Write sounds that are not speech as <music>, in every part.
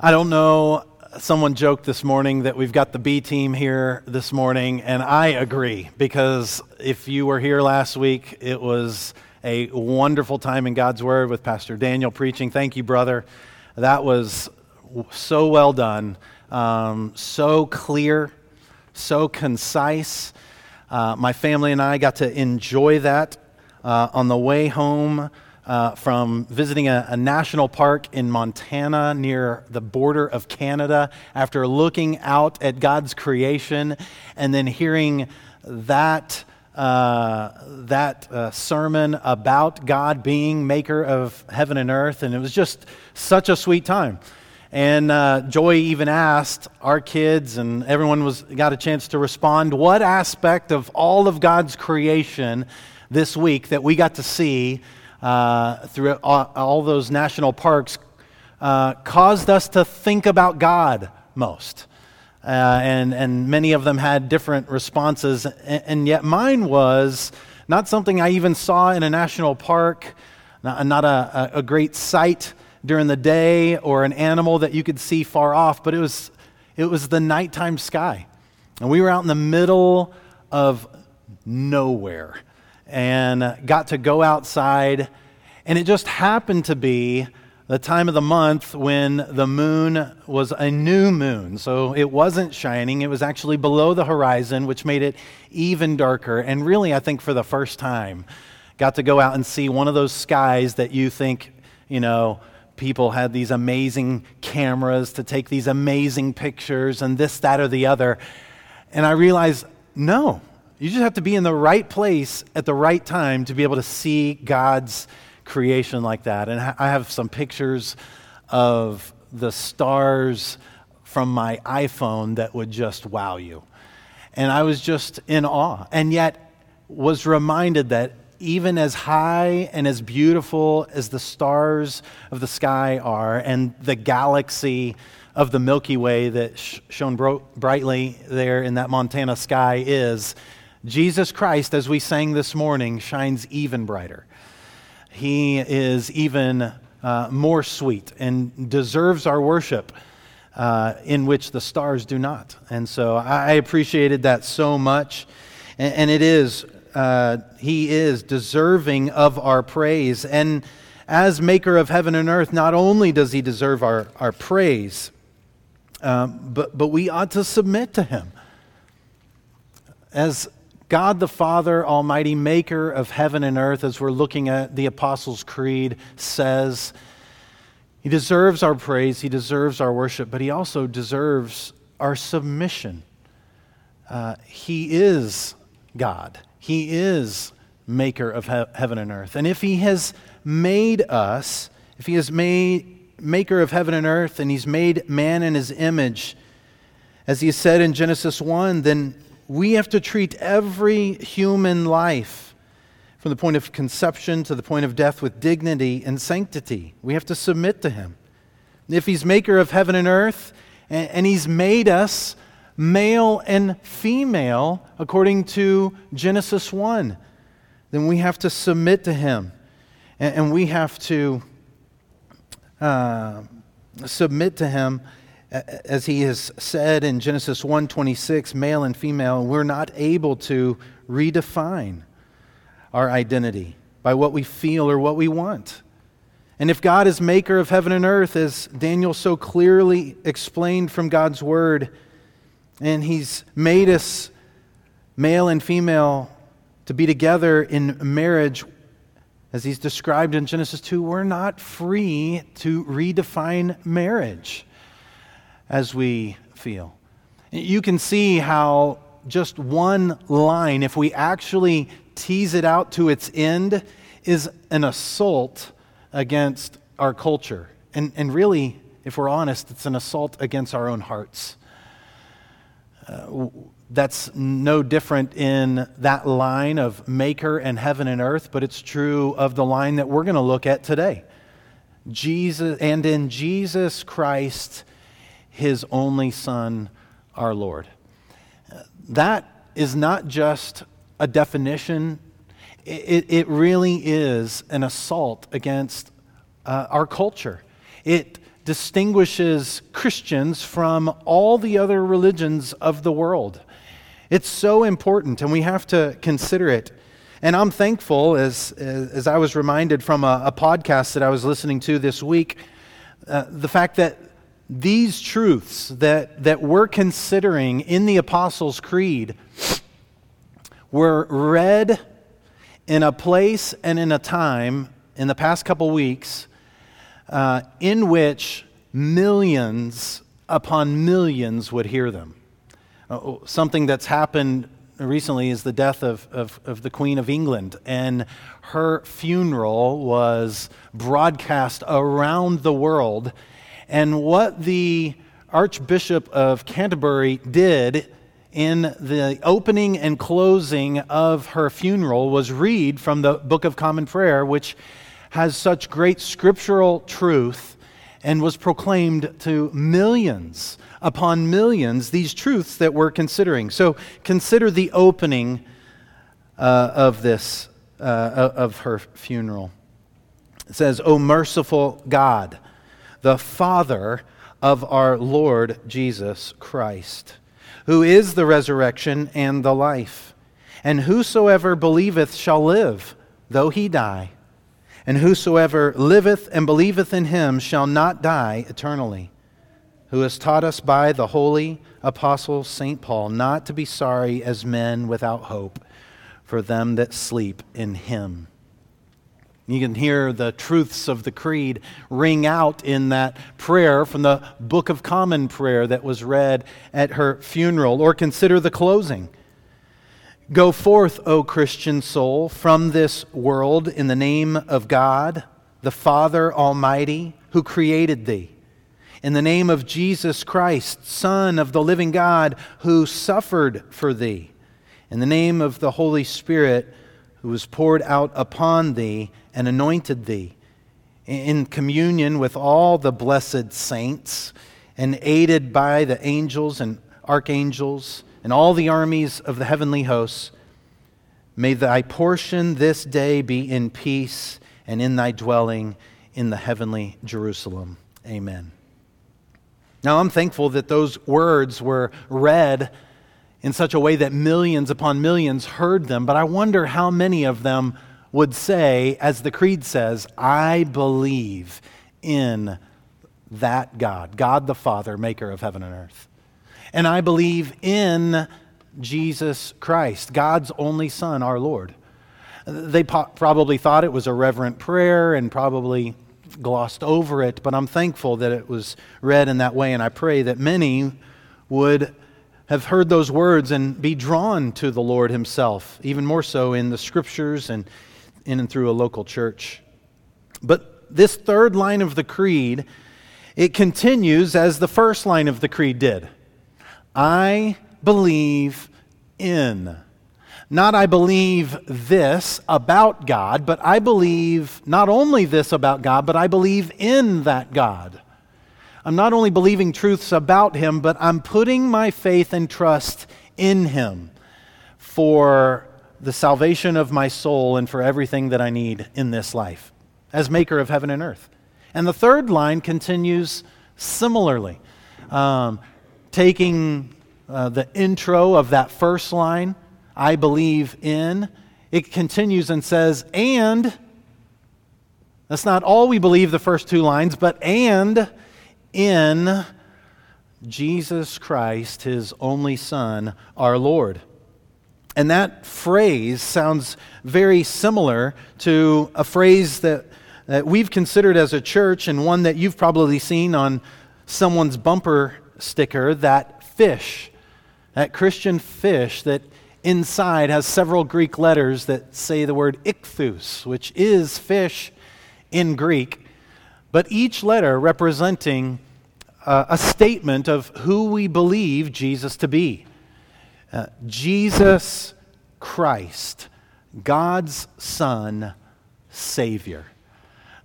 I don't know. Someone joked this morning that we've got the B team here this morning, and I agree because if you were here last week, it was a wonderful time in God's Word with Pastor Daniel preaching. Thank you, brother. That was so well done, um, so clear, so concise. Uh, my family and I got to enjoy that uh, on the way home uh, from visiting a, a, national park in Montana near the border of Canada after looking out at God's creation and then hearing that. Uh, that uh, sermon about God being maker of heaven and earth, and it was just such a sweet time. And uh, Joy even asked our kids, and everyone was got a chance to respond. What aspect of all of God's creation this week that we got to see uh, through all, all, those national parks uh, caused us to think about God most. Uh, and, and many of them had different responses. And, and, yet mine was not something I even saw in a national park, not, not a, a great sight during the day or an animal that you could see far off, but it was, it was the nighttime sky. And we were out in the middle of nowhere and got to go outside. And it just happened to be the time of the month when the moon was a new moon. So it wasn't shining, it was actually below the horizon, which made it even darker. And really, I think for the first time, got to go out and see one of those skies that you think, you know, people had these amazing cameras to take these amazing pictures and this, that, or the other. And I realized, no, you just have to be in the right place at the right time to be able to see God's creation like that. And I have some pictures of the stars from my iPhone that would just wow you. And I was just in awe. And yet was reminded that even as high and as beautiful as the stars of the sky are and the galaxy of the Milky Way that shone brightly there in that Montana sky is, Jesus Christ, as we sang this morning, shines even brighter. He is even uh, more sweet and deserves our worship. Uh, in which the stars do not. And so I appreciated that so much. And, and it is, uh, He is deserving of our praise. And as maker of heaven and earth, not only does He deserve our, our praise, um, but, but we ought to submit to Him. As God the Father, Almighty, maker of heaven and earth, as we're looking at the Apostles' Creed, says, He deserves our praise, He deserves our worship, but He also deserves our submission. Uh, he is God, He is maker of he- heaven and earth. And if He has made us, if He has made maker of heaven and earth, and He's made man in His image, as He said in Genesis 1, then we have to treat every human life from the point of conception to the point of death with dignity and sanctity. We have to submit to Him. If He's maker of heaven and earth, and He's made us male and female according to Genesis 1, then we have to submit to Him. And we have to uh, submit to Him as he has said in Genesis 1:26, male and female, we're not able to redefine our identity by what we feel or what we want. And if God is maker of heaven and earth, as Daniel so clearly explained from God's word, and he's made us male and female to be together in marriage, as he's described in Genesis 2, we're not free to redefine marriage as we feel. You can see how just one line, if we actually tease it out to its end, is an assault against our culture. And, and really, if we're honest, it's an assault against our own hearts. Uh, that's no different in that line of maker and heaven and earth, but it's true of the line that we're going to look at today. Jesus, and in Jesus Christ, his only Son, our Lord. That is not just a definition, it, it really is an assault against uh, our culture. It distinguishes Christians from all the other religions of the world. It's so important, and we have to consider it. And I'm thankful, as, as I was reminded from a, a podcast that I was listening to this week, uh, the fact that these truths that, that we're considering in the Apostles' Creed were read in a place and in a time in the past couple weeks uh, in which millions upon millions would hear them. Uh, something that's happened recently is the death of, of, of, the Queen of England, and her funeral was broadcast around the world. And what the Archbishop of Canterbury did in the opening and closing of her funeral was read from the Book of Common Prayer, which has such great scriptural truth and was proclaimed to millions upon millions these truths that we're considering. So consider the opening uh, of this, uh, of her funeral. It says, O merciful God, the Father of our Lord Jesus Christ, who is the resurrection and the life. And whosoever believeth shall live, though he die. And whosoever liveth and believeth in him shall not die eternally who has taught us by the holy apostle St. Paul not to be sorry as men without hope for them that sleep in him. You can hear the truths of the creed ring out in that prayer from the Book of Common Prayer that was read at her funeral, or consider the closing. Go forth, O Christian soul, from this world in the name of God, the Father Almighty, who created thee. In the name of Jesus Christ, Son of the living God, who suffered for thee, in the name of the Holy Spirit, who was poured out upon thee and anointed thee, in communion with all the blessed saints, and aided by the angels and archangels and all the armies of the heavenly hosts, may thy portion this day be in peace and in thy dwelling in the heavenly Jerusalem. Amen. Now, I'm thankful that those words were read in such a way that millions upon millions heard them, but I wonder how many of them would say, as the Creed says, I believe in that God, God the Father, maker of heaven and earth. And I believe in Jesus Christ, God's only Son, our Lord. They po- probably thought it was a reverent prayer and probably glossed over it, but I'm thankful that it was read in that way, and I pray that many would have heard those words and be drawn to the Lord Himself, even more so in the scriptures and in and through a local church. But this third line of the creed, it continues as the first line of the creed did. I believe in. Not I believe this about God, but I believe not only this about God, but I believe in that God. I'm not only believing truths about Him, but I'm putting my faith and trust in Him for the salvation of my soul and for everything that I need in this life as maker of heaven and earth. And the third line continues similarly, um, taking uh, the intro of that first line I believe in. It continues and says, and, that's not all we believe, the first two lines, but and in Jesus Christ, his only Son, our Lord. And that phrase sounds very similar to a phrase that, that we've considered as a church and one that you've probably seen on someone's bumper sticker that fish, that Christian fish that inside has several Greek letters that say the word ichthus, which is fish in Greek, but each letter representing uh, a statement of who we believe Jesus to be. Uh, Jesus Christ, God's Son, Savior.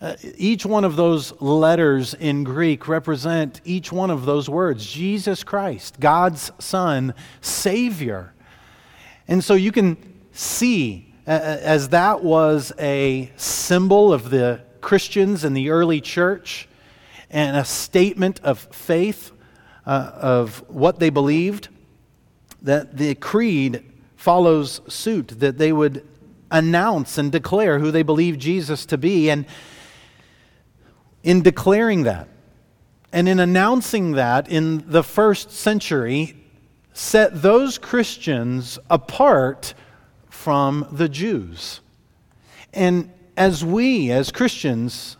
Uh, each one of those letters in Greek represent each one of those words Jesus Christ, God's Son, Savior. And so you can see, as that was a symbol of the Christians in the early church, and a statement of faith uh, of what they believed, that the creed follows suit, that they would announce and declare who they believe Jesus to be. And in declaring that, and in announcing that in the first century, set those Christians apart from the Jews. And as we, as Christians,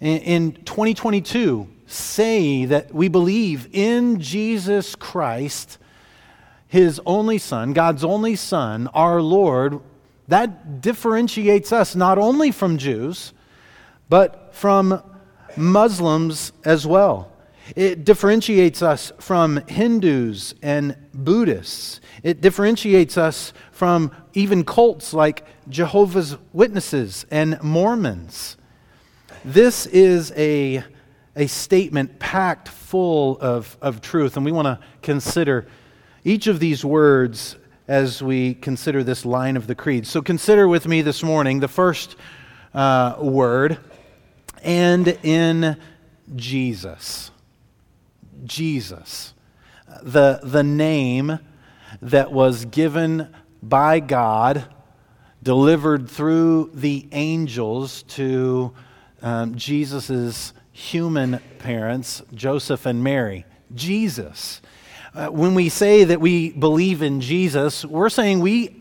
in 2022, say that we believe in Jesus Christ, His only Son, God's only Son, our Lord, that differentiates us not only from Jews, but from Muslims as well. It differentiates us from Hindus and Buddhists. It differentiates us from even cults like Jehovah's Witnesses and Mormons. This is a, a statement packed full of, of truth, and we want to consider each of these words as we consider this line of the creed. So consider with me this morning the first uh, word, and in Jesus. Jesus. The, the name that was given by God, delivered through the angels to um, Jesus' human parents, Joseph and Mary. Jesus. Uh, when we say that we believe in Jesus, we're saying we,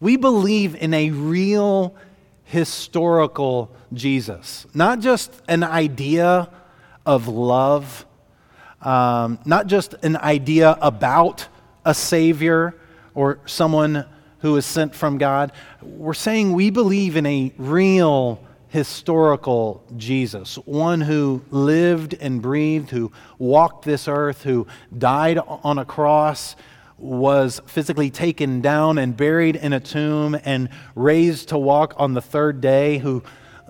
we believe in a real historical Jesus, not just an idea of love, um, not just an idea about a Savior or someone who is sent from God. We're saying we believe in a real historical Jesus, one who lived and breathed, who walked this earth, who died on a cross, was physically taken down and buried in a tomb, and raised to walk on the third day, who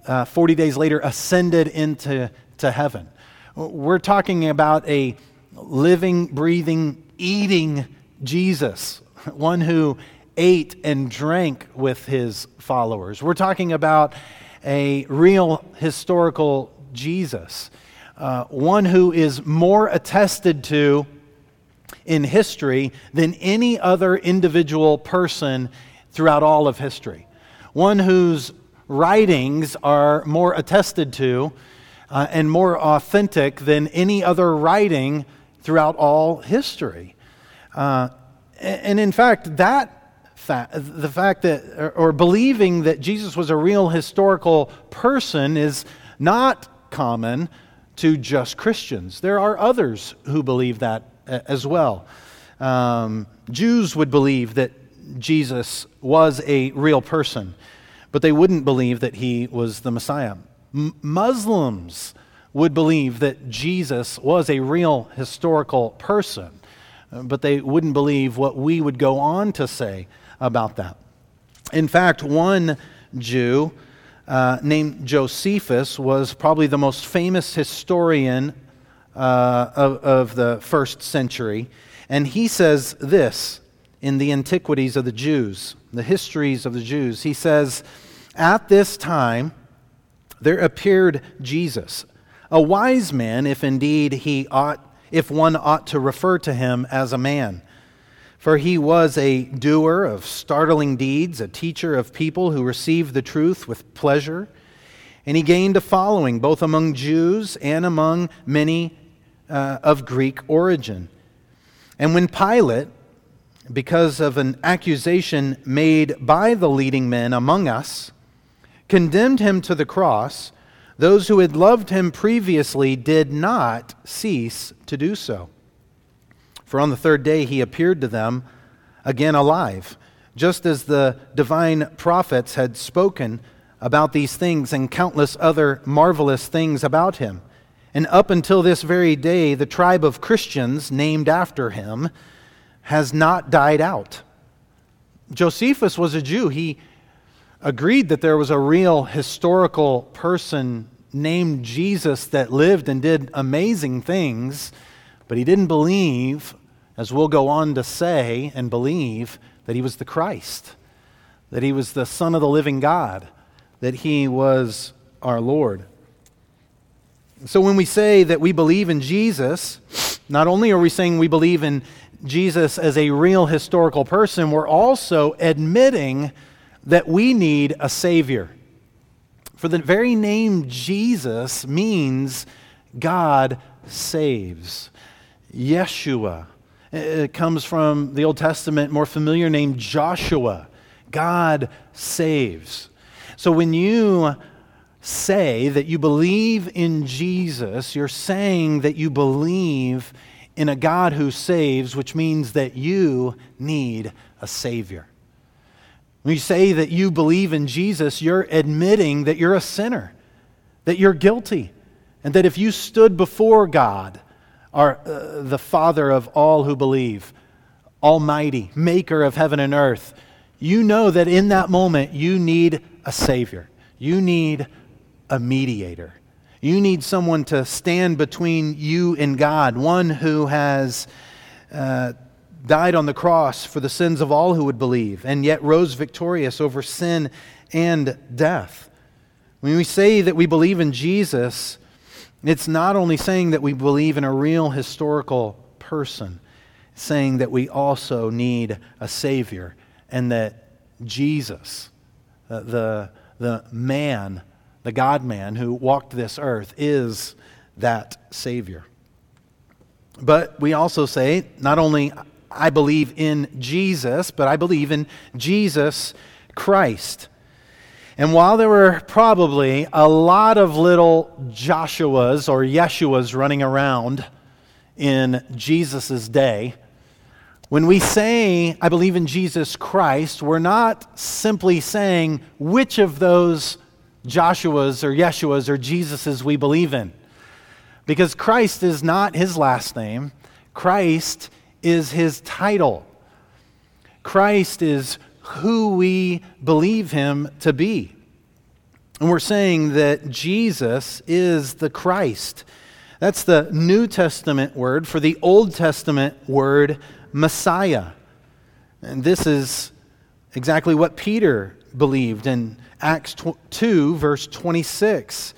uh, 40 days later ascended into to heaven. We're talking about a living, breathing, eating Jesus, one who ate and drank with his followers. We're talking about a real historical Jesus, uh, one who is more attested to in history than any other individual person throughout all of history, one whose writings are more attested to uh, and more authentic than any other writing throughout all history. Uh, and in fact, that fact, the fact that, or, or believing that Jesus was a real historical person is not common to just Christians. There are others who believe that as well. Um, Jews would believe that Jesus was a real person, but they wouldn't believe that he was the Messiah. M- Muslims would believe that Jesus was a real historical person, but they wouldn't believe what we would go on to say about that. In fact, one Jew uh, named Josephus was probably the most famous historian uh, of, of the first century, and he says this in the Antiquities of the Jews, the histories of the Jews. He says, At this time, there appeared Jesus, a wise man, if indeed he ought, if one ought to refer to him as a man. For he was a doer of startling deeds, a teacher of people who received the truth with pleasure. And he gained a following both among Jews and among many uh, of Greek origin. And when Pilate, because of an accusation made by the leading men among us, condemned him to the cross, those who had loved him previously did not cease to do so. For on the third day he appeared to them again alive, just as the divine prophets had spoken about these things and countless other marvelous things about him. And up until this very day, the tribe of Christians named after him has not died out. Josephus was a Jew. He agreed that there was a real historical person named Jesus that lived and did amazing things, but he didn't believe, as we'll go on to say and believe, that he was the Christ, that he was the Son of the living God, that he was our Lord. So when we say that we believe in Jesus, not only are we saying we believe in Jesus as a real historical person, we're also admitting that we need a Savior. For the very name Jesus means God saves. Yeshua. It comes from the Old Testament, more familiar name Joshua. God saves. So when you say that you believe in Jesus, you're saying that you believe in a God who saves, which means that you need a Savior. When you say that you believe in Jesus, you're admitting that you're a sinner, that you're guilty, and that if you stood before God, our, uh, the Father of all who believe, Almighty, Maker of heaven and earth, you know that in that moment you need a Savior. You need a mediator. You need someone to stand between you and God, one who has uh, died on the cross for the sins of all who would believe, and yet rose victorious over sin and death. When we say that we believe in Jesus, it's not only saying that we believe in a real historical person, saying that we also need a Savior, and that Jesus, the, the man the God man who walked this earth, is that Savior. But we also say, not only I believe in Jesus, but I believe in Jesus Christ. And while there were probably a lot of little Joshuas or Yeshuas running around in Jesus' day, when we say, I believe in Jesus Christ, we're not simply saying which of those Joshua's or Yeshua's or Jesus's we believe in. Because Christ is not his last name, Christ is his title. Christ is who we believe him to be. And we're saying that Jesus is the Christ. That's the New Testament word for the Old Testament word Messiah. And this is exactly what Peter believed in Acts 2, verse 26,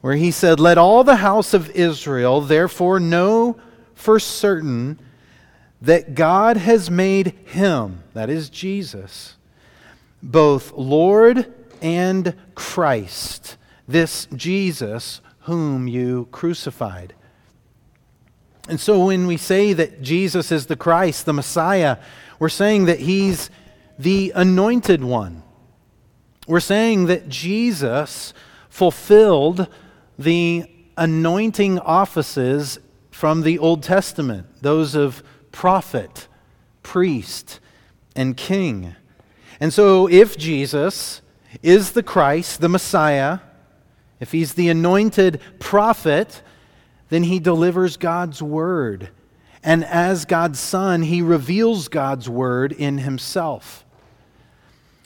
where he said, Let all the house of Israel therefore know for certain that God has made him, that is Jesus, both Lord and Christ, this Jesus whom you crucified. And so when we say that Jesus is the Christ, the Messiah, we're saying that he's the anointed one. We're saying that Jesus fulfilled the anointing offices from the Old Testament, those of prophet, priest, and king. And so, if Jesus is the Christ, the Messiah, if he's the anointed prophet, then he delivers God's word. And as God's Son, he reveals God's word in himself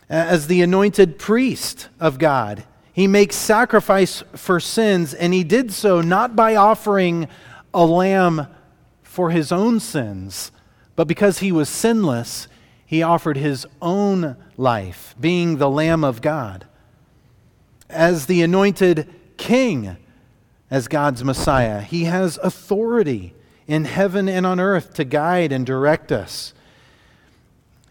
as the anointed priest of God. He makes sacrifice for sins, and he did so not by offering a lamb for his own sins, but because he was sinless, he offered his own life, being the Lamb of God. As the anointed king, as God's Messiah, he has authority in heaven and on earth to guide and direct us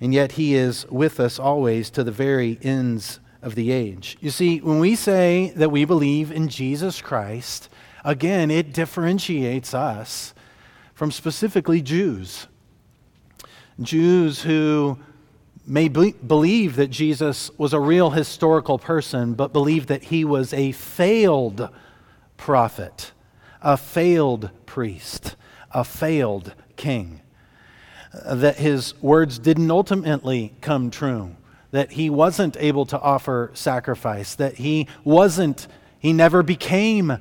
and yet he is with us always to the very ends of the age. You see, when we say that we believe in Jesus Christ, again, it differentiates us from specifically Jews. Jews who may be, believe that Jesus was a real historical person, but believe that he was a failed prophet, a failed priest, a failed king. That his words didn't ultimately come true, that he wasn't able to offer sacrifice, that he wasn't, he never became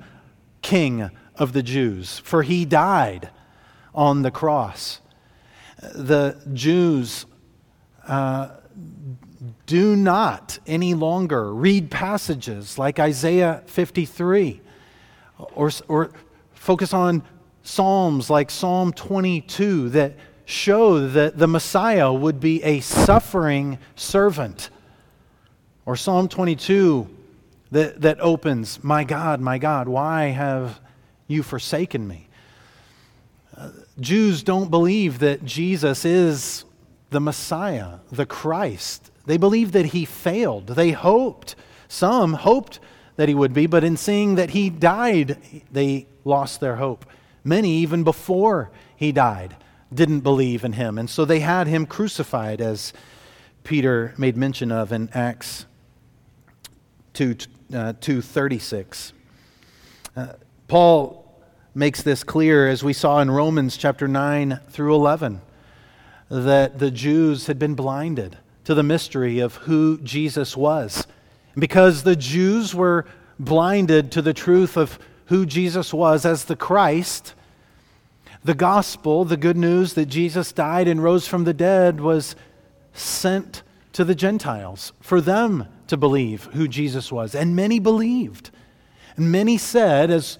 king of the Jews, for he died on the cross. The Jews uh, do not any longer read passages like Isaiah 53 or, or focus on Psalms like Psalm 22 that show that the Messiah would be a suffering servant. Or Psalm 22 that, that opens, My God, my God, why have you forsaken me? Jews don't believe that Jesus is the Messiah, the Christ. They believe that he failed. They hoped, some hoped that he would be, but in seeing that he died, they lost their hope. Many, even before he died, didn't believe in him. And so they had him crucified, as Peter made mention of in Acts 2, uh, 236. Uh, Paul makes this clear, as we saw in Romans chapter 9 through 11, that the Jews had been blinded to the mystery of who Jesus was. Because the Jews were blinded to the truth of who Jesus was as the Christ, the gospel, the good news that Jesus died and rose from the dead, was sent to the Gentiles for them to believe who Jesus was. And many believed. And many said, as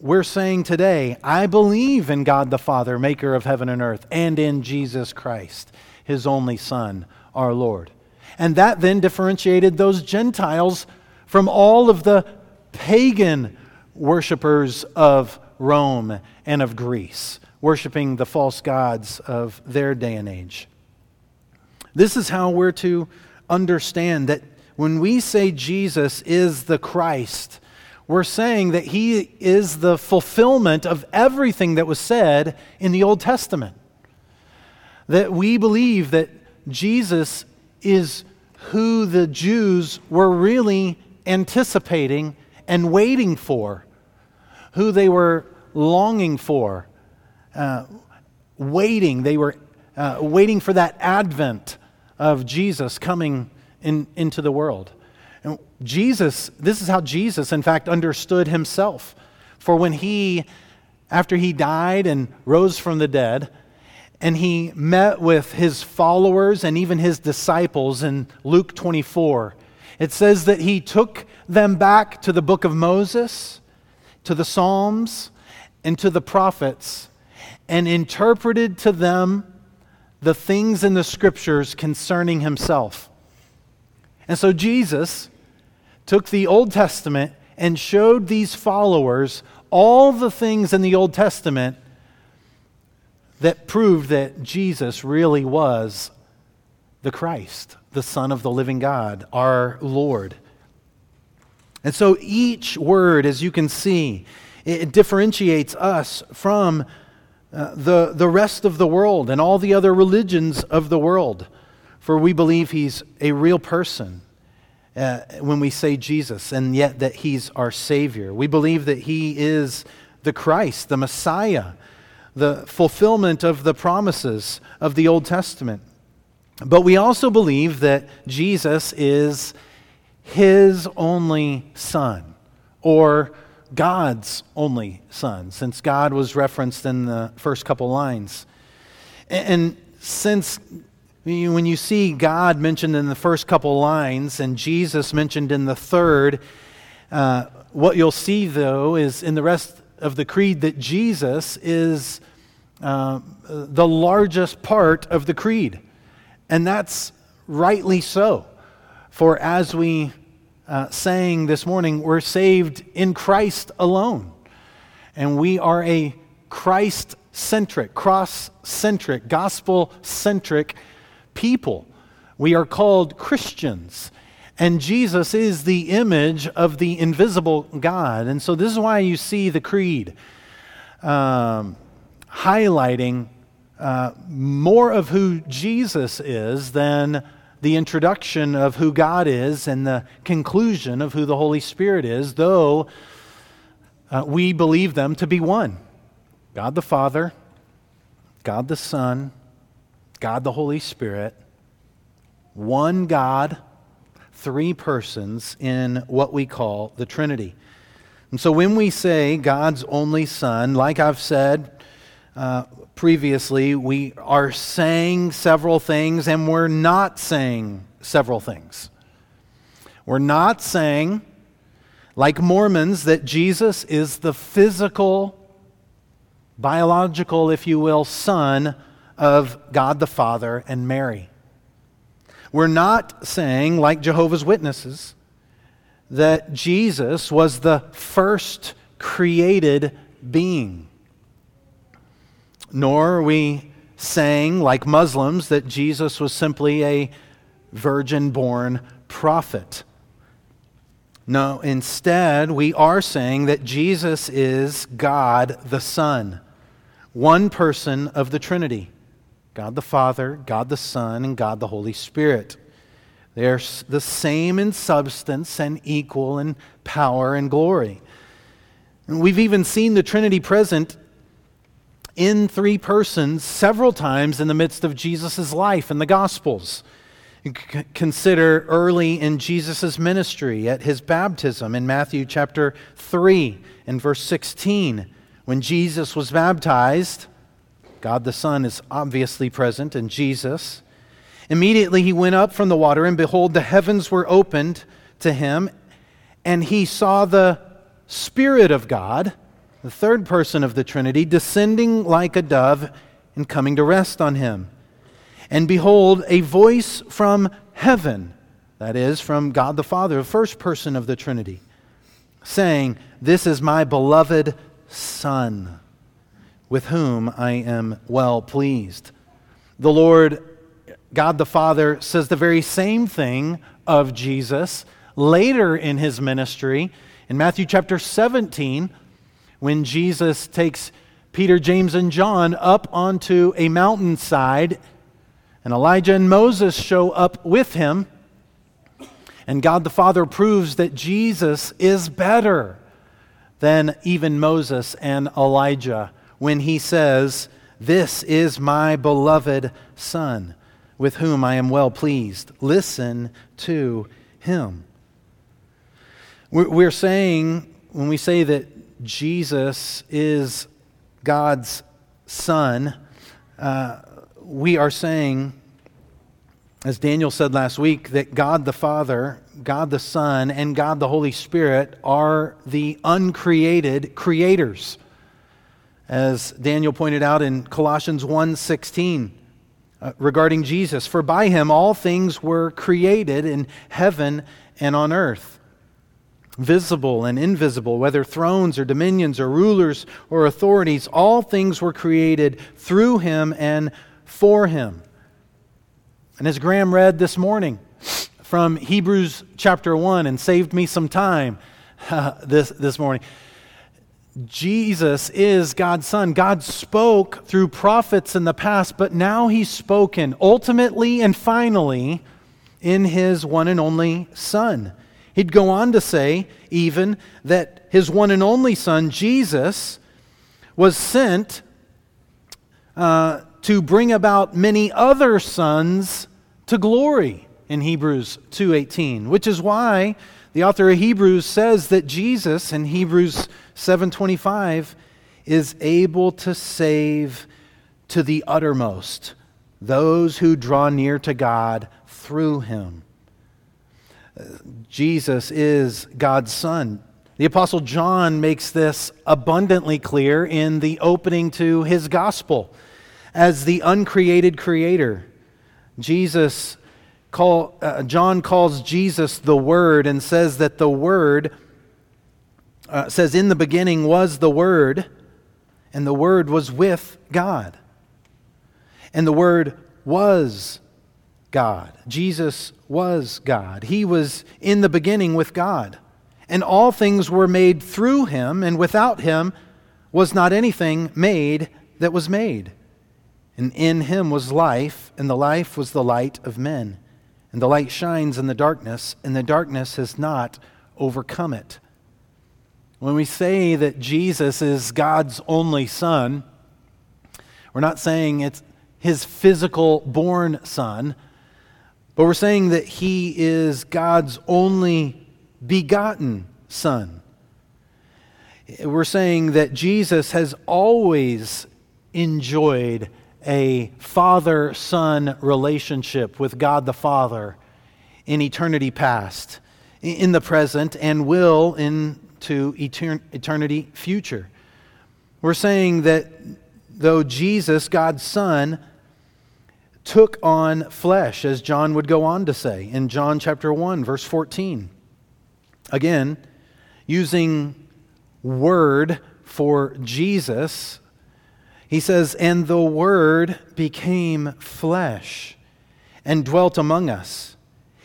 we're saying today, I believe in God the Father, maker of heaven and earth, and in Jesus Christ, his only Son, our Lord. And that then differentiated those Gentiles from all of the pagan worshippers of Rome and of Greece, worshiping the false gods of their day and age. This is how we're to understand that when we say Jesus is the Christ, we're saying that he is the fulfillment of everything that was said in the Old Testament. That we believe that Jesus is who the Jews were really anticipating and waiting for, who they were longing for, uh, waiting. They were uh, waiting for that advent of Jesus coming in, into the world. And Jesus, this is how Jesus, in fact, understood himself. For when he, after he died and rose from the dead, and he met with his followers and even his disciples in Luke 24. It says that he took them back to the book of Moses, to the Psalms, and to the prophets, and interpreted to them the things in the scriptures concerning himself. And so Jesus took the Old Testament and showed these followers all the things in the Old Testament that proved that Jesus really was the Christ, the Son of the living God, our Lord. And so each word, as you can see, it differentiates us from uh, the, the rest of the world and all the other religions of the world. For we believe he's a real person uh, when we say Jesus, and yet that he's our Savior. We believe that he is the Christ, the Messiah, the fulfillment of the promises of the Old Testament. But we also believe that Jesus is his only son, or God's only son, since God was referenced in the first couple lines. And since when you see God mentioned in the first couple lines and Jesus mentioned in the third, uh, what you'll see, though, is in the rest of the creed that Jesus is uh, the largest part of the creed. And that's rightly so. For as we uh, sang this morning, we're saved in Christ alone. And we are a Christ centric, cross centric, gospel centric people. We are called Christians. And Jesus is the image of the invisible God. And so this is why you see the creed um, highlighting uh, more of who Jesus is than the introduction of who God is and the conclusion of who the Holy Spirit is, though uh, we believe them to be one God the Father, God the Son, God the Holy Spirit, one God, three persons in what we call the Trinity. And so when we say God's only Son, like I've said uh, previously, we are saying several things and we're not saying several things. We're not saying, like Mormons, that Jesus is the physical, biological, if you will, Son of God the Father and Mary. We're not saying, like Jehovah's Witnesses, that Jesus was the first created being. Nor are we saying, like Muslims, that Jesus was simply a virgin born prophet. No, instead, we are saying that Jesus is God the Son, one person of the Trinity God the Father, God the Son, and God the Holy Spirit. They're the same in substance and equal in power and glory. And we've even seen the Trinity present in three persons several times in the midst of Jesus' life in the Gospels. Consider early in Jesus' ministry at his baptism in Matthew chapter 3 and verse 16. When Jesus was baptized, God the Son is obviously present in Jesus. Immediately he went up from the water, and behold, the heavens were opened to him, and he saw the Spirit of God, the third person of the Trinity, descending like a dove and coming to rest on him. And behold, a voice from heaven, that is, from God the Father, the first person of the Trinity, saying, This is my beloved Son, with whom I am well pleased. The Lord, God the Father, says the very same thing of Jesus later in his ministry. In Matthew chapter 17, when Jesus takes Peter, James, and John up onto a mountainside and Elijah and Moses show up with him. And God the Father proves that Jesus is better than even Moses and Elijah when he says, This is my beloved Son, with whom I am well pleased. Listen to him. We're saying, when we say that Jesus is God's Son, uh, we are saying, as Daniel said last week, that God the Father, God the Son, and God the Holy Spirit are the uncreated creators. As Daniel pointed out in Colossians 1:16 uh, regarding Jesus, for by him all things were created in heaven and on earth visible and invisible, whether thrones or dominions or rulers or authorities, all things were created through him and for him. And as Graham read this morning from Hebrews chapter 1 and saved me some time uh, <laughs> this, this morning, Jesus is God's Son. God spoke through prophets in the past, but now He's spoken ultimately and finally in His one and only Son. He'd go on to say, even, that His one and only Son, Jesus, was sent uh, to bring about many other sons to glory in Hebrews 2:18, which is why the author of Hebrews says that Jesus in Hebrews 7:25 is able to save to the uttermost those who draw near to God through him. Jesus is God's son. The Apostle John makes this abundantly clear in the opening to his gospel as the uncreated creator. Jesus call, uh, John calls Jesus the Word and says that the Word uh, says in the beginning was the Word, and the Word was with God, and the Word was God. Jesus was God. He was in the beginning with God, and all things were made through Him, and without Him was not anything made that was made. And in him was life, and the life was the light of men. And the light shines in the darkness, and the darkness has not overcome it. When we say that Jesus is God's only Son, we're not saying it's his physical born Son, but we're saying that he is God's only begotten Son. We're saying that Jesus has always enjoyed a father son relationship with God the Father in eternity past, in the present, and will into eternity future. We're saying that though Jesus, God's Son, took on flesh, as John would go on to say in John chapter 1, verse 14. Again, using word for Jesus, he says, And the Word became flesh and dwelt among us.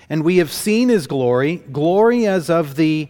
And we have seen his glory, glory as of the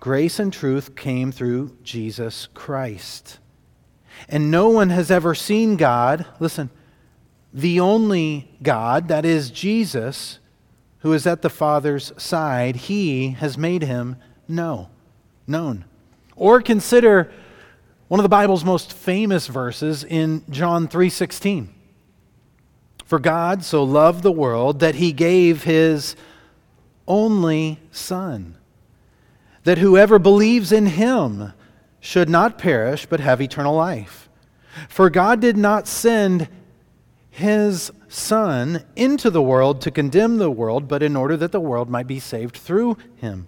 grace and truth came through Jesus Christ. And no one has ever seen God, listen, the only God, that is Jesus, who is at the Father's side, he has made him know, known. Or consider one of the Bible's most famous verses in John 3:16. For God so loved the world that he gave his only son that whoever believes in him should not perish but have eternal life. For God did not send his son into the world to condemn the world, but in order that the world might be saved through him.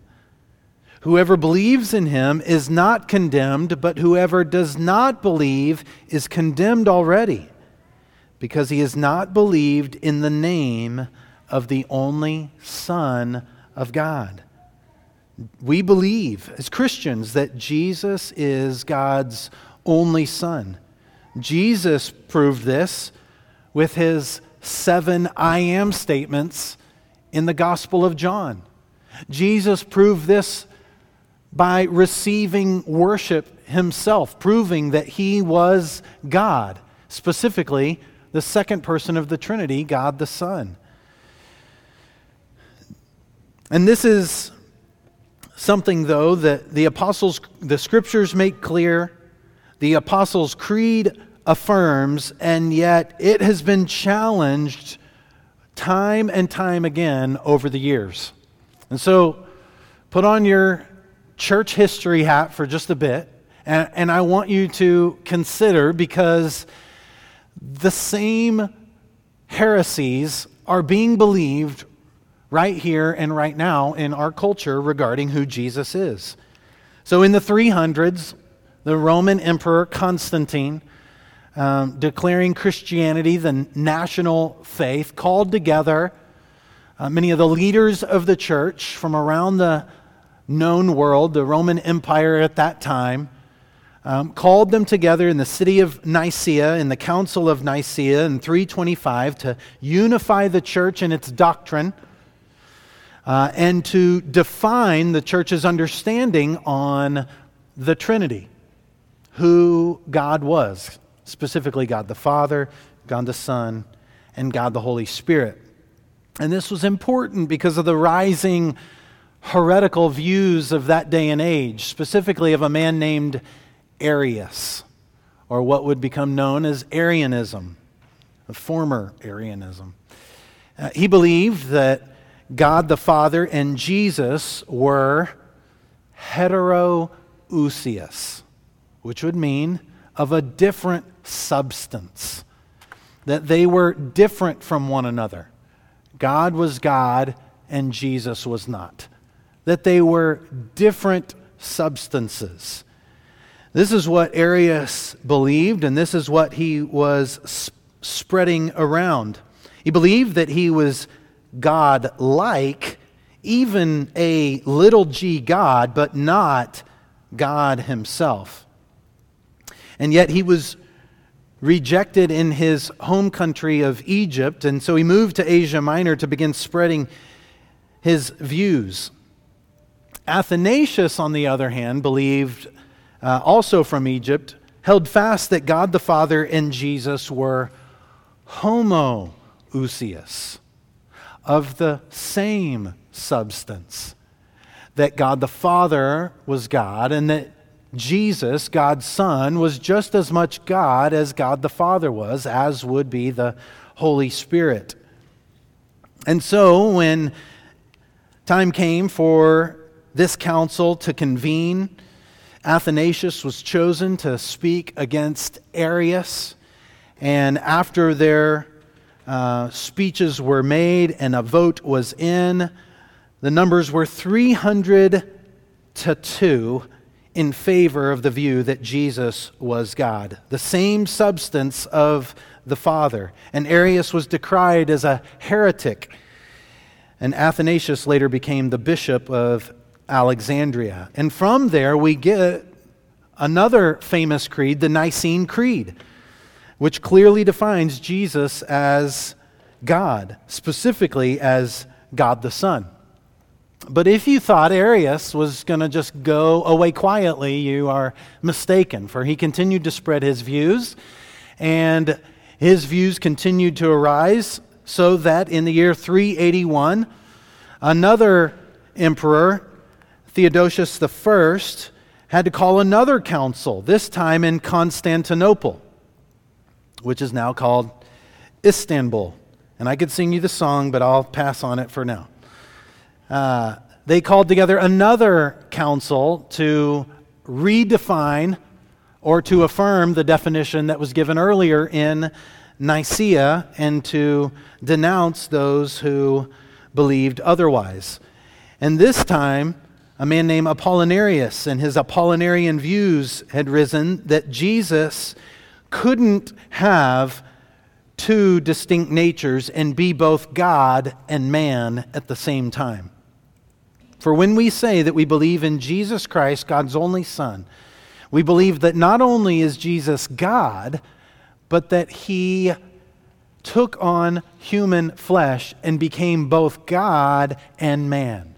Whoever believes in him is not condemned, but whoever does not believe is condemned already, because he has not believed in the name of the only Son of God. We believe as Christians that Jesus is God's only Son. Jesus proved this with his seven I am statements in the Gospel of John. Jesus proved this by receiving worship himself, proving that he was God, specifically the second person of the Trinity, God the Son. And this is something, though, that the apostles, the scriptures make clear, the Apostles' Creed affirms, and yet it has been challenged time and time again over the years. And so, put on your church history hat for just a bit, and, and I want you to consider because the same heresies are being believed right here and right now in our culture regarding who Jesus is. So, in the 300s, the Roman Emperor Constantine, um, declaring Christianity the national faith, called together uh, many of the leaders of the church from around the known world, the Roman Empire at that time, um, called them together in the city of Nicaea, in the Council of Nicaea in 325, to unify the church in its doctrine uh, and to define the church's understanding on the Trinity, who God was, specifically God the Father, God the Son, and God the Holy Spirit. And this was important because of the rising heretical views of that day and age, specifically of a man named Arius, or what would become known as Arianism, a former Arianism. Uh, he believed that God the Father and Jesus were heteroousios, which would mean of a different substance, that they were different from one another. God was God and Jesus was not that they were different substances. This is what Arius believed, and this is what he was sp- spreading around. He believed that he was God like, even a little g God, but not God himself. And yet he was rejected in his home country of Egypt, and so he moved to Asia Minor to begin spreading his views. Athanasius, on the other hand, believed, uh, also from Egypt, held fast that God the Father and Jesus were homoousios, of the same substance. That God the Father was God, and that Jesus, God's Son, was just as much God as God the Father was, as would be the Holy Spirit. And so, when time came for this council to convene Athanasius was chosen to speak against Arius, and after their uh, speeches were made and a vote was in, the numbers were 300 to 2 in favor of the view that Jesus was God, the same substance of the Father. And Arius was decried as a heretic. And Athanasius later became the bishop of Alexandria. And from there, we get another famous creed, the Nicene Creed, which clearly defines Jesus as God, specifically as God the Son. But if you thought Arius was going to just go away quietly, you are mistaken, for he continued to spread his views, and his views continued to arise, so that in the year 381, another emperor, Theodosius I had to call another council, this time in Constantinople, which is now called Istanbul. And I could sing you the song, but I'll pass on it for now. Uh, they called together another council to redefine or to affirm the definition that was given earlier in Nicaea and to denounce those who believed otherwise. And this time, a man named Apollinarius and his Apollinarian views had risen that Jesus couldn't have two distinct natures and be both God and man at the same time. For when we say that we believe in Jesus Christ, God's only Son, we believe that not only is Jesus God, but that he took on human flesh and became both God and man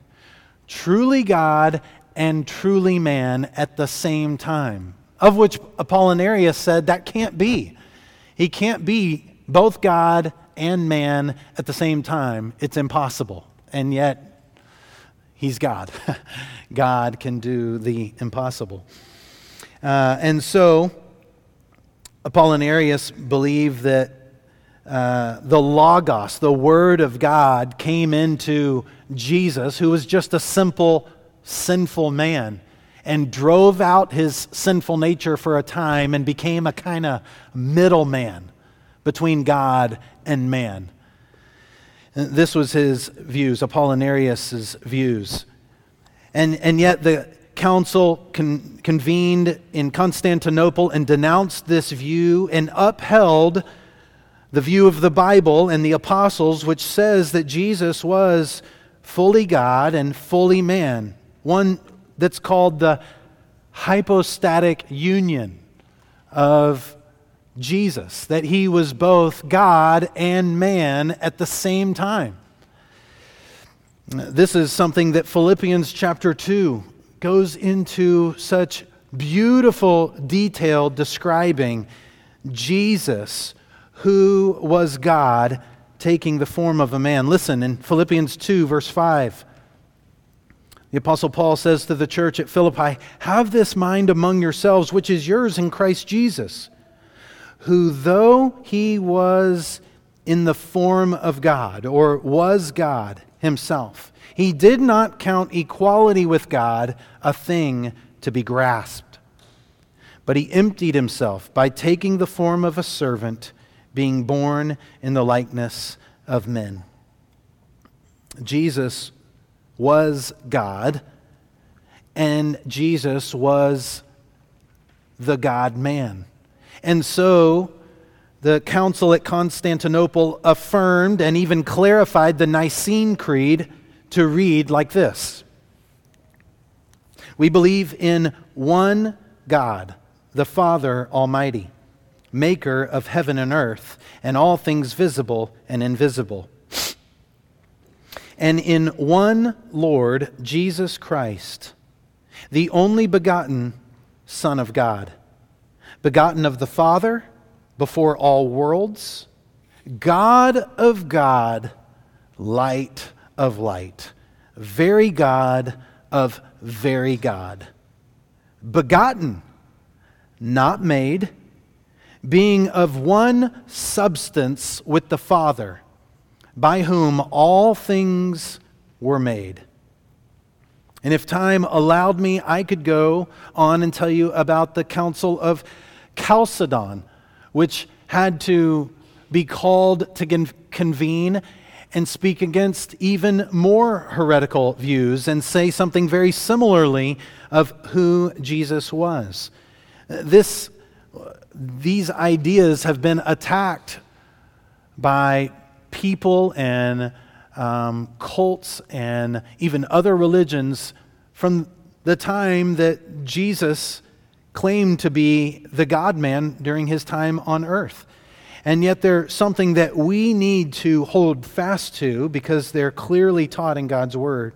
truly God and truly man at the same time. Of which Apollinarius said that can't be. He can't be both God and man at the same time. It's impossible. And yet, he's God. <laughs> God can do the impossible. Uh, and so, Apollinarius believed that uh, the Logos, the Word of God, came into Jesus, who was just a simple, sinful man, and drove out his sinful nature for a time and became a kind of middleman between God and man. This was his views, Apollinarius' views. And, and yet the council con- convened in Constantinople and denounced this view and upheld the view of the Bible and the apostles, which says that Jesus was fully God and fully man, one that's called the hypostatic union of Jesus, that he was both God and man at the same time. This is something that Philippians chapter 2 goes into such beautiful detail describing Jesus who was God taking the form of a man. Listen, in Philippians 2, verse 5, the Apostle Paul says to the church at Philippi, Have this mind among yourselves, which is yours in Christ Jesus, who, though he was in the form of God, or was God himself, he did not count equality with God a thing to be grasped. But he emptied himself by taking the form of a servant being born in the likeness of men. Jesus was God, and Jesus was the God man. And so the council at Constantinople affirmed and even clarified the Nicene Creed to read like this We believe in one God, the Father Almighty maker of heaven and earth, and all things visible and invisible. And in one Lord, Jesus Christ, the only begotten Son of God, begotten of the Father before all worlds, God of God, light of light, very God of very God, begotten, not made being of one substance with the Father, by whom all things were made. And if time allowed me, I could go on and tell you about the Council of Chalcedon, which had to be called to convene and speak against even more heretical views and say something very similarly of who Jesus was. This, these ideas have been attacked by people and um, cults and even other religions from the time that Jesus claimed to be the God man during his time on earth. And yet they're something that we need to hold fast to because they're clearly taught in God's Word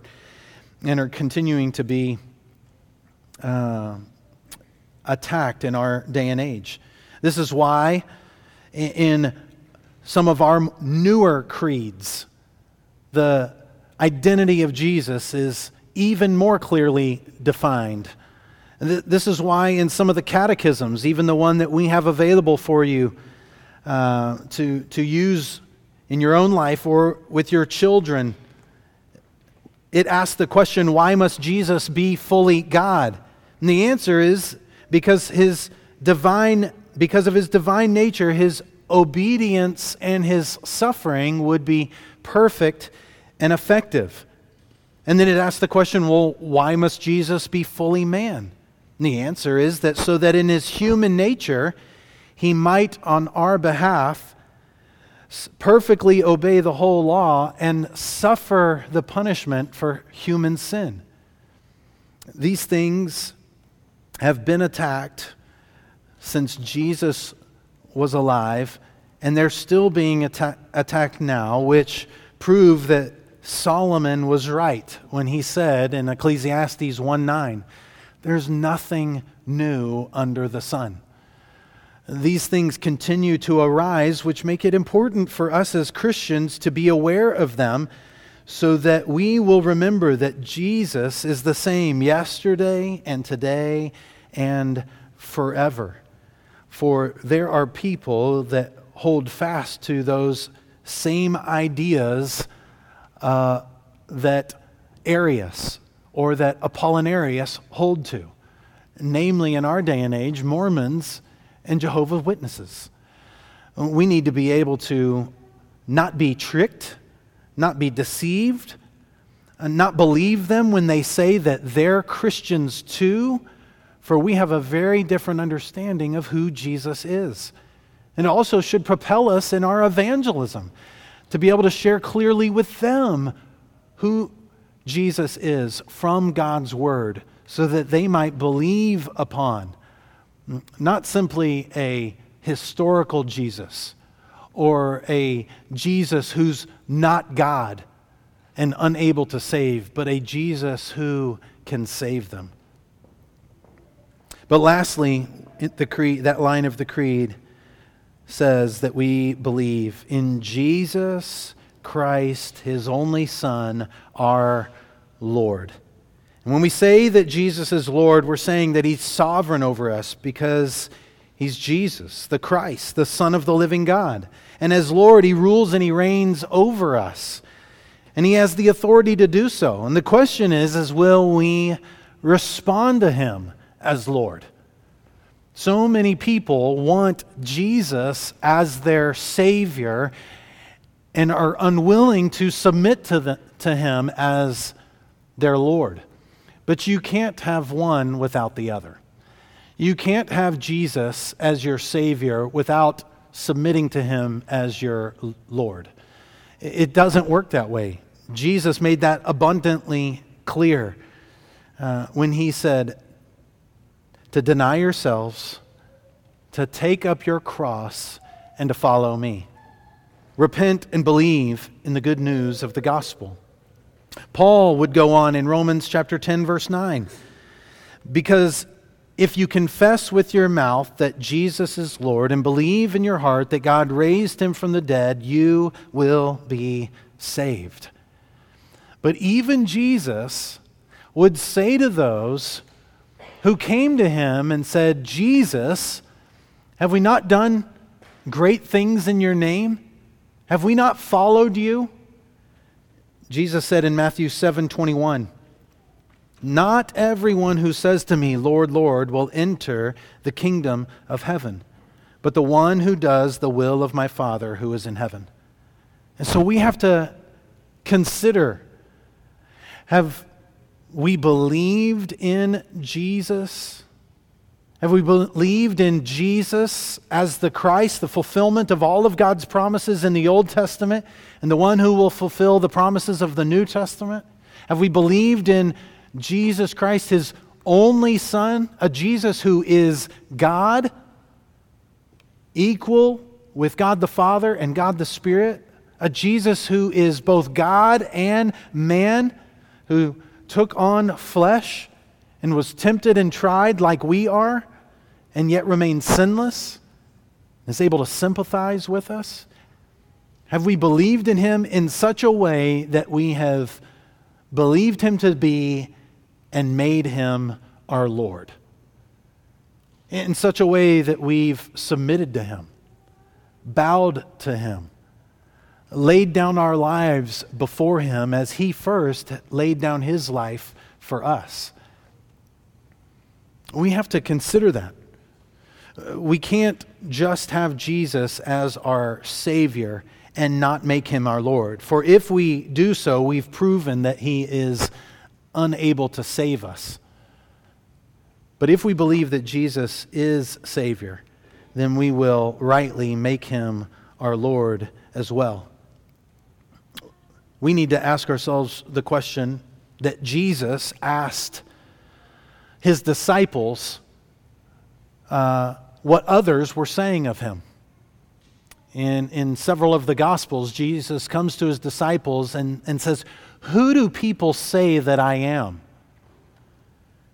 and are continuing to be uh, attacked in our day and age. This is why in some of our newer creeds, the identity of Jesus is even more clearly defined. This is why, in some of the catechisms, even the one that we have available for you uh, to, to use in your own life or with your children, it asks the question why must Jesus be fully God? And the answer is because his divine because of his divine nature, his obedience and his suffering would be perfect and effective. And then it asks the question well, why must Jesus be fully man? And the answer is that so that in his human nature, he might, on our behalf, perfectly obey the whole law and suffer the punishment for human sin. These things have been attacked since Jesus was alive, and they're still being atta- attacked now, which prove that Solomon was right when he said in Ecclesiastes 1 9, there's nothing new under the sun. These things continue to arise, which make it important for us as Christians to be aware of them so that we will remember that Jesus is the same yesterday and today and forever. For there are people that hold fast to those same ideas uh, that Arius or that Apollinarius hold to, namely in our day and age, Mormons and Jehovah's Witnesses. We need to be able to not be tricked, not be deceived, and not believe them when they say that they're Christians too for we have a very different understanding of who Jesus is. And it also should propel us in our evangelism to be able to share clearly with them who Jesus is from God's Word so that they might believe upon not simply a historical Jesus or a Jesus who's not God and unable to save, but a Jesus who can save them. But lastly, the creed, that line of the creed says that we believe in Jesus Christ, his only Son, our Lord. And when we say that Jesus is Lord, we're saying that he's sovereign over us because he's Jesus, the Christ, the Son of the living God. And as Lord, he rules and he reigns over us. And he has the authority to do so. And the question is, is will we respond to him? As Lord. So many people want Jesus as their Savior and are unwilling to submit to, the, to Him as their Lord. But you can't have one without the other. You can't have Jesus as your Savior without submitting to Him as your Lord. It doesn't work that way. Jesus made that abundantly clear uh, when He said, to deny yourselves, to take up your cross, and to follow me. Repent and believe in the good news of the gospel. Paul would go on in Romans chapter 10 verse 9. Because if you confess with your mouth that Jesus is Lord and believe in your heart that God raised him from the dead, you will be saved. But even Jesus would say to those who came to him and said, Jesus, have we not done great things in your name? Have we not followed you? Jesus said in Matthew 7 21, Not everyone who says to me, Lord, Lord, will enter the kingdom of heaven, but the one who does the will of my Father who is in heaven. And so we have to consider have we believed in Jesus? Have we believed in Jesus as the Christ, the fulfillment of all of God's promises in the Old Testament, and the one who will fulfill the promises of the New Testament? Have we believed in Jesus Christ, his only Son, a Jesus who is God, equal with God the Father and God the Spirit, a Jesus who is both God and man, who took on flesh and was tempted and tried like we are, and yet remained sinless, is able to sympathize with us? Have we believed in him in such a way that we have believed him to be and made him our Lord. In such a way that we've submitted to him, bowed to him, laid down our lives before him as he first laid down his life for us. We have to consider that. We can't just have Jesus as our Savior and not make him our Lord. For if we do so, we've proven that he is unable to save us. But if we believe that Jesus is Savior, then we will rightly make him our Lord as well. We need to ask ourselves the question that Jesus asked his disciples uh, what others were saying of him. In, in several of the Gospels, Jesus comes to his disciples and, and says, who do people say that I am?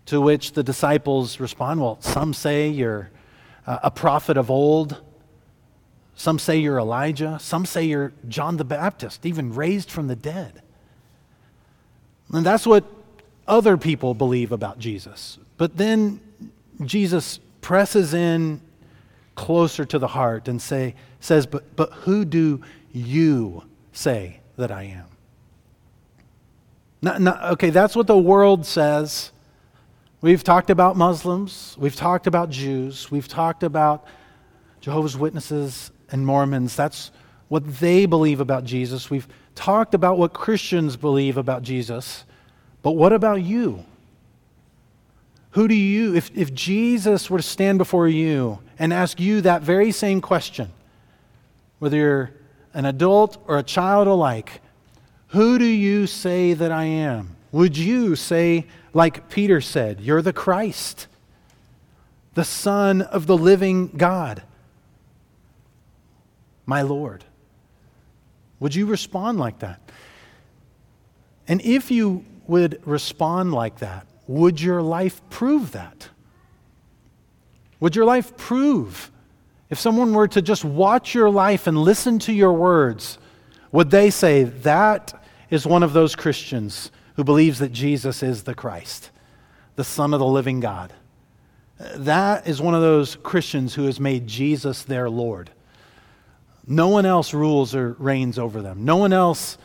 To which the disciples respond, Well, some say you're a prophet of old. Some say you're Elijah. Some say you're John the Baptist, even raised from the dead. And that's what other people believe about Jesus. But then Jesus presses in closer to the heart and say, says, but, but who do you say that I am? Not, not, okay, that's what the world says. We've talked about Muslims, we've talked about Jews, we've talked about Jehovah's Witnesses and Mormons. That's what they believe about Jesus. We've talked about what Christians believe about Jesus. But what about you? Who do you, if, if Jesus were to stand before you and ask you that very same question, whether you're an adult or a child alike, who do you say that I am? Would you say, like Peter said, You're the Christ, the Son of the living God, my Lord? Would you respond like that? And if you would respond like that, would your life prove that? Would your life prove, if someone were to just watch your life and listen to your words, would they say, That is one of those Christians who believes that Jesus is the Christ, the Son of the living God. That is one of those Christians who has made Jesus their Lord. No one else rules or reigns over them. No one else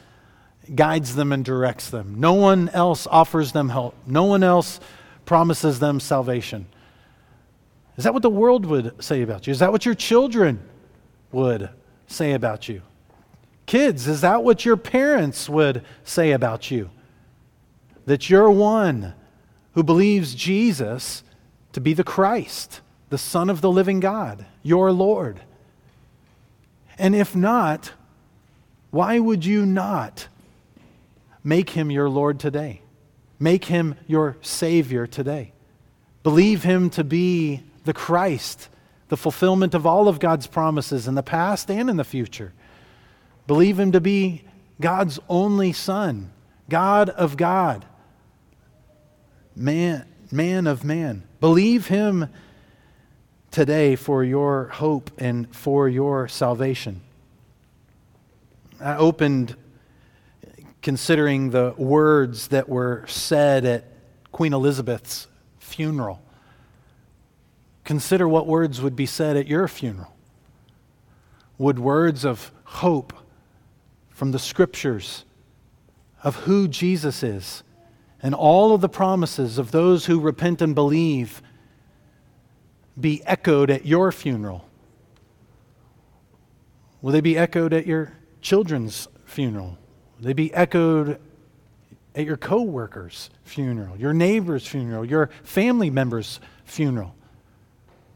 guides them and directs them. No one else offers them help. No one else promises them salvation. Is that what the world would say about you? Is that what your children would say about you? Kids, is that what your parents would say about you? That you're one who believes Jesus to be the Christ, the Son of the living God, your Lord. And if not, why would you not make him your Lord today? Make him your Savior today. Believe him to be the Christ, the fulfillment of all of God's promises in the past and in the future. Believe him to be God's only Son, God of God, man, man of man. Believe him today for your hope and for your salvation. I opened considering the words that were said at Queen Elizabeth's funeral. Consider what words would be said at your funeral. Would words of hope from the scriptures of who Jesus is and all of the promises of those who repent and believe be echoed at your funeral? Will they be echoed at your children's funeral? Will they be echoed at your coworker's funeral, your neighbor's funeral, your family member's funeral?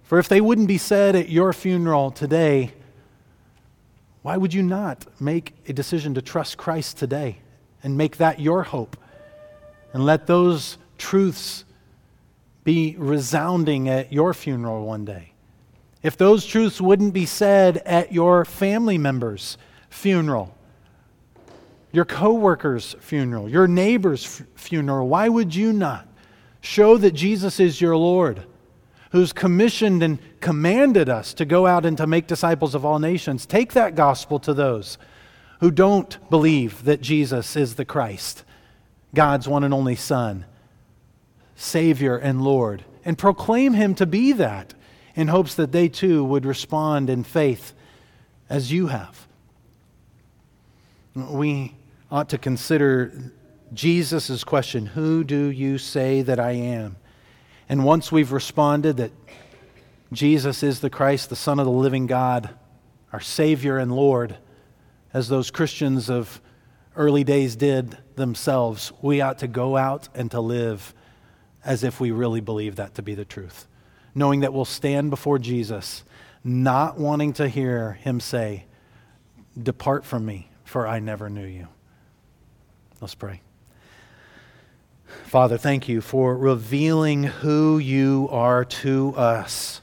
For if they wouldn't be said at your funeral today, why would you not make a decision to trust Christ today and make that your hope? And let those truths be resounding at your funeral one day. If those truths wouldn't be said at your family member's funeral, your coworker's funeral, your neighbor's f- funeral, why would you not show that Jesus is your Lord? who's commissioned and commanded us to go out and to make disciples of all nations, take that gospel to those who don't believe that Jesus is the Christ, God's one and only Son, Savior and Lord, and proclaim him to be that in hopes that they too would respond in faith as you have. We ought to consider Jesus' question Who do you say that I am? And once we've responded that Jesus is the Christ, the Son of the living God, our Savior and Lord, as those Christians of early days did themselves, we ought to go out and to live as if we really believe that to be the truth. Knowing that we'll stand before Jesus, not wanting to hear him say, Depart from me, for I never knew you. Let's pray. Father, thank you for revealing who you are to us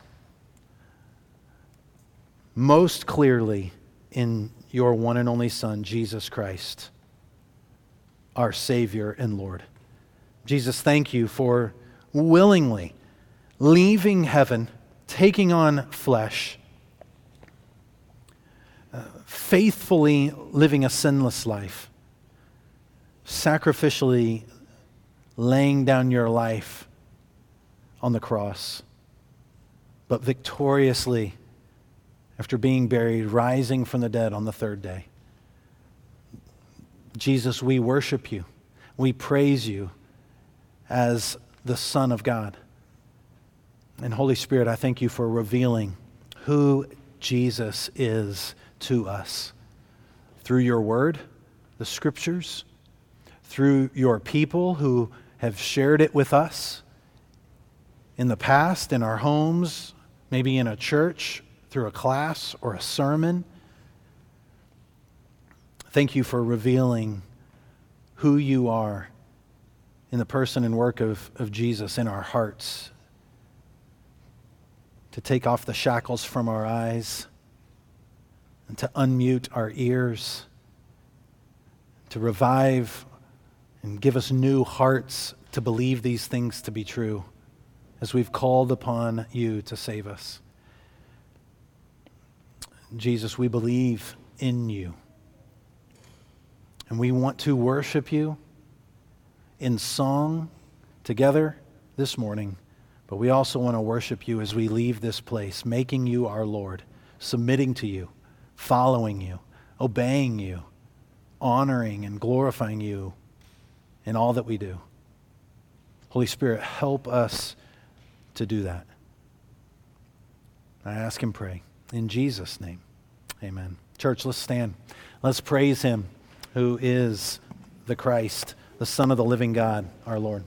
most clearly in your one and only Son, Jesus Christ, our Savior and Lord. Jesus, thank you for willingly leaving heaven, taking on flesh, uh, faithfully living a sinless life, sacrificially laying down your life on the cross, but victoriously, after being buried, rising from the dead on the third day. Jesus, we worship you. We praise you as the Son of God. And Holy Spirit, I thank you for revealing who Jesus is to us through your word, the scriptures, through your people who have shared it with us in the past, in our homes, maybe in a church, through a class or a sermon. Thank you for revealing who you are in the person and work of, of Jesus in our hearts, to take off the shackles from our eyes and to unmute our ears, to revive and give us new hearts to believe these things to be true as we've called upon you to save us. Jesus, we believe in you. And we want to worship you in song together this morning, but we also want to worship you as we leave this place, making you our Lord, submitting to you, following you, obeying you, honoring and glorifying you in all that we do. Holy Spirit, help us to do that. I ask and pray. In Jesus' name, amen. Church, let's stand. Let's praise him who is the Christ, the Son of the living God, our Lord.